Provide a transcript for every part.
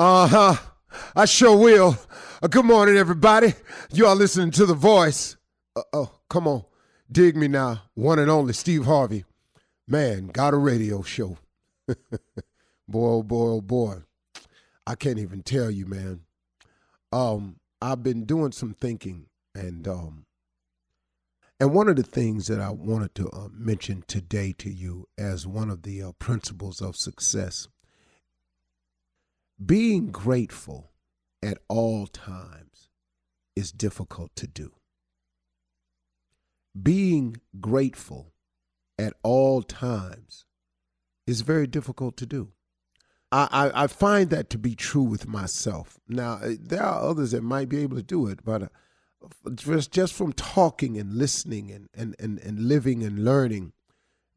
Uh huh. I sure will. Uh, good morning, everybody. You are listening to The Voice. Uh, oh, come on. Dig me now. One and only Steve Harvey. Man, got a radio show. boy, oh boy, oh boy. I can't even tell you, man. Um, I've been doing some thinking, and um, and one of the things that I wanted to uh, mention today to you as one of the uh, principles of success being grateful at all times is difficult to do. Being grateful at all times is very difficult to do. I, I, I, find that to be true with myself. Now, uh, there are others that might be able to do it, but uh, just, just from talking and listening and, and, and, and living and learning,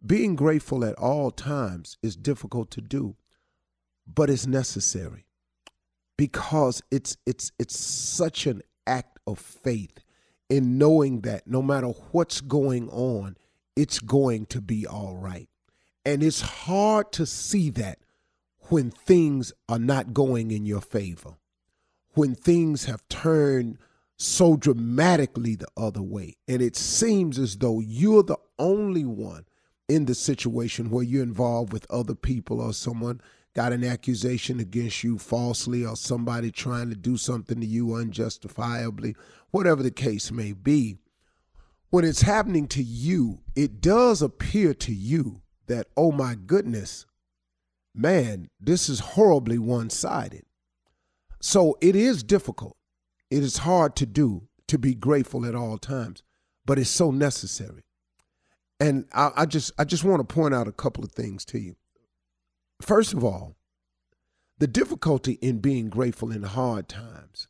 being grateful at all times is difficult to do but it's necessary because it's it's it's such an act of faith in knowing that no matter what's going on it's going to be all right. And it's hard to see that when things are not going in your favor when things have turned so dramatically the other way. And it seems as though you're the only one in the situation where you're involved with other people or someone got an accusation against you falsely or somebody trying to do something to you unjustifiably, whatever the case may be, when it's happening to you, it does appear to you that, oh my goodness, man, this is horribly one sided. So it is difficult. It is hard to do to be grateful at all times, but it's so necessary. And I, I just I just want to point out a couple of things to you. First of all, the difficulty in being grateful in hard times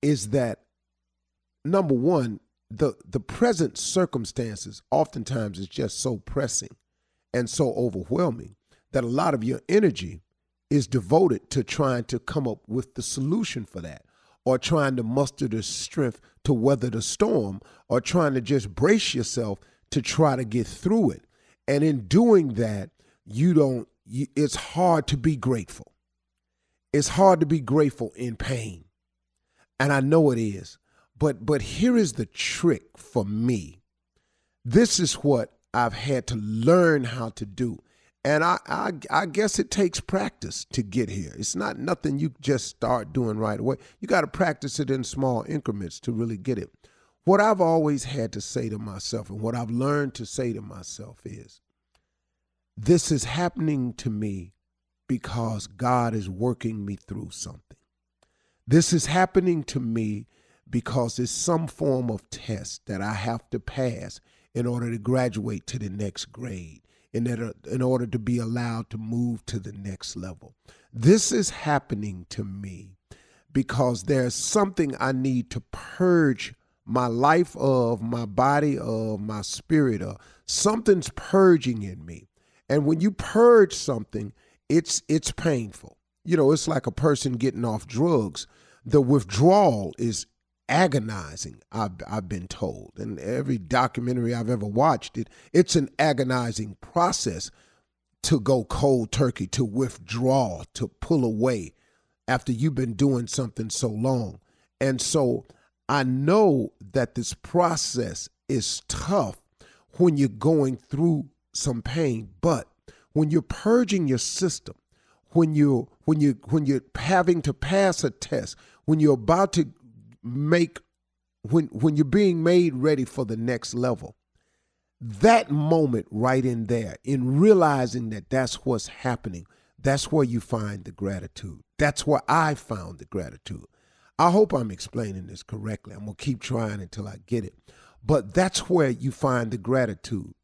is that number one, the the present circumstances oftentimes is just so pressing and so overwhelming that a lot of your energy is devoted to trying to come up with the solution for that or trying to muster the strength to weather the storm or trying to just brace yourself to try to get through it. And in doing that you don't it's hard to be grateful. It's hard to be grateful in pain. And I know it is. But but here is the trick for me. This is what I've had to learn how to do. And I, I, I guess it takes practice to get here. It's not nothing you just start doing right away. You got to practice it in small increments to really get it. What I've always had to say to myself and what I've learned to say to myself is this is happening to me because God is working me through something. This is happening to me because it's some form of test that I have to pass in order to graduate to the next grade, in order, in order to be allowed to move to the next level. This is happening to me because there's something I need to purge my life of, my body of, my spirit of. Something's purging in me. And when you purge something, it's it's painful. You know, it's like a person getting off drugs. The withdrawal is agonizing. I've I've been told, and every documentary I've ever watched, it it's an agonizing process to go cold turkey, to withdraw, to pull away after you've been doing something so long. And so I know that this process is tough when you're going through some pain, but when you're purging your system, when you when you when you're having to pass a test, when you're about to make when when you're being made ready for the next level, that moment right in there, in realizing that that's what's happening, that's where you find the gratitude. That's where I found the gratitude. I hope I'm explaining this correctly. I'm to keep trying until I get it. But that's where you find the gratitude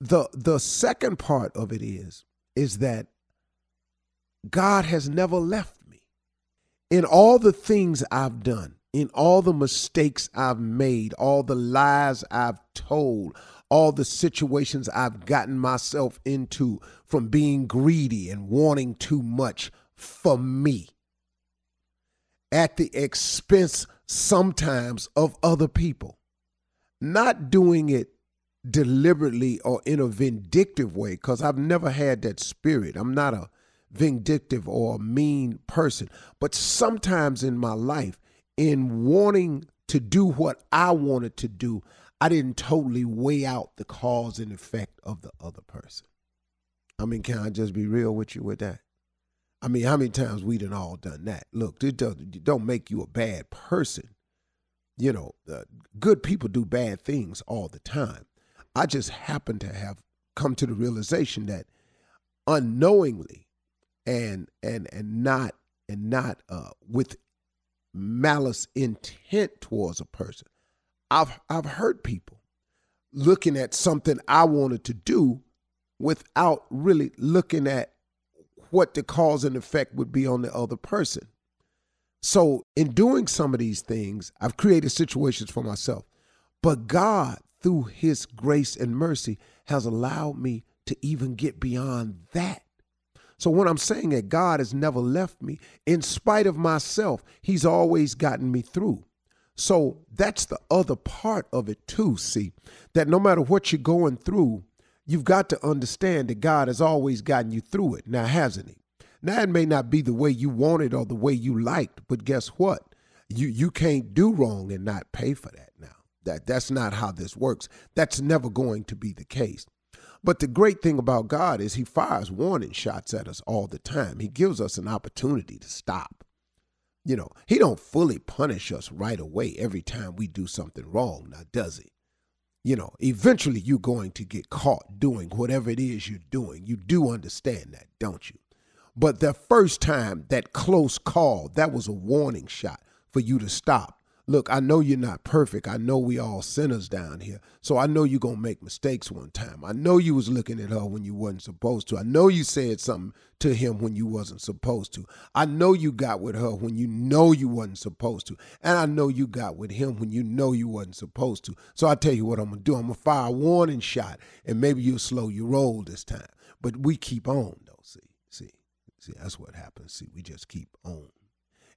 the the second part of it is is that God has never left me. In all the things I've done, in all the mistakes I've made, all the lies I've told, all the situations I've gotten myself into from being greedy and wanting too much for me at the expense sometimes of other people. Not doing it deliberately or in a vindictive way because I've never had that spirit. I'm not a vindictive or a mean person. But sometimes in my life, in wanting to do what I wanted to do, I didn't totally weigh out the cause and effect of the other person. I mean, can I just be real with you with that? I mean, how many times we done all done that? Look, it don't, don't make you a bad person. You know, uh, good people do bad things all the time. I just happen to have come to the realization that unknowingly and and and not and not uh, with malice intent towards a person. I've I've hurt people looking at something I wanted to do without really looking at what the cause and effect would be on the other person. So, in doing some of these things, I've created situations for myself. But God, through His grace and mercy, has allowed me to even get beyond that. So, when I'm saying that God has never left me, in spite of myself, He's always gotten me through. So, that's the other part of it, too. See, that no matter what you're going through, you've got to understand that God has always gotten you through it. Now, hasn't He? Now, it may not be the way you wanted or the way you liked, but guess what? You you can't do wrong and not pay for that. That that's not how this works. That's never going to be the case. But the great thing about God is he fires warning shots at us all the time. He gives us an opportunity to stop. You know, he don't fully punish us right away every time we do something wrong, now does he? you know, eventually you're going to get caught doing whatever it is you're doing. You do understand that, don't you? But the first time, that close call, that was a warning shot for you to stop look, I know you're not perfect. I know we all sinners down here. So I know you're going to make mistakes one time. I know you was looking at her when you wasn't supposed to. I know you said something to him when you wasn't supposed to. I know you got with her when you know you wasn't supposed to. And I know you got with him when you know you wasn't supposed to. So I tell you what I'm going to do. I'm going to fire a warning shot and maybe you'll slow your roll this time. But we keep on though. See, see, see, that's what happens. See, we just keep on.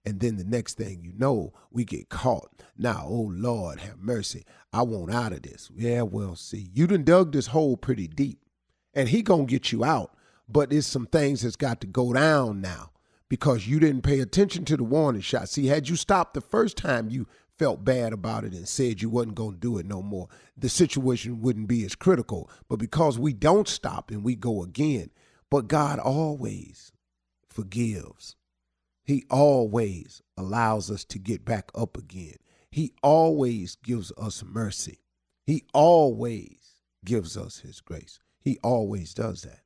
And then the next thing you know, we get caught. Now, oh Lord, have mercy. I want out of this. Yeah, well, see, you done dug this hole pretty deep. And he gonna get you out. But there's some things that's got to go down now because you didn't pay attention to the warning shot. See, had you stopped the first time you felt bad about it and said you wasn't going to do it no more, the situation wouldn't be as critical. But because we don't stop and we go again, but God always forgives. He always allows us to get back up again. He always gives us mercy. He always gives us his grace. He always does that.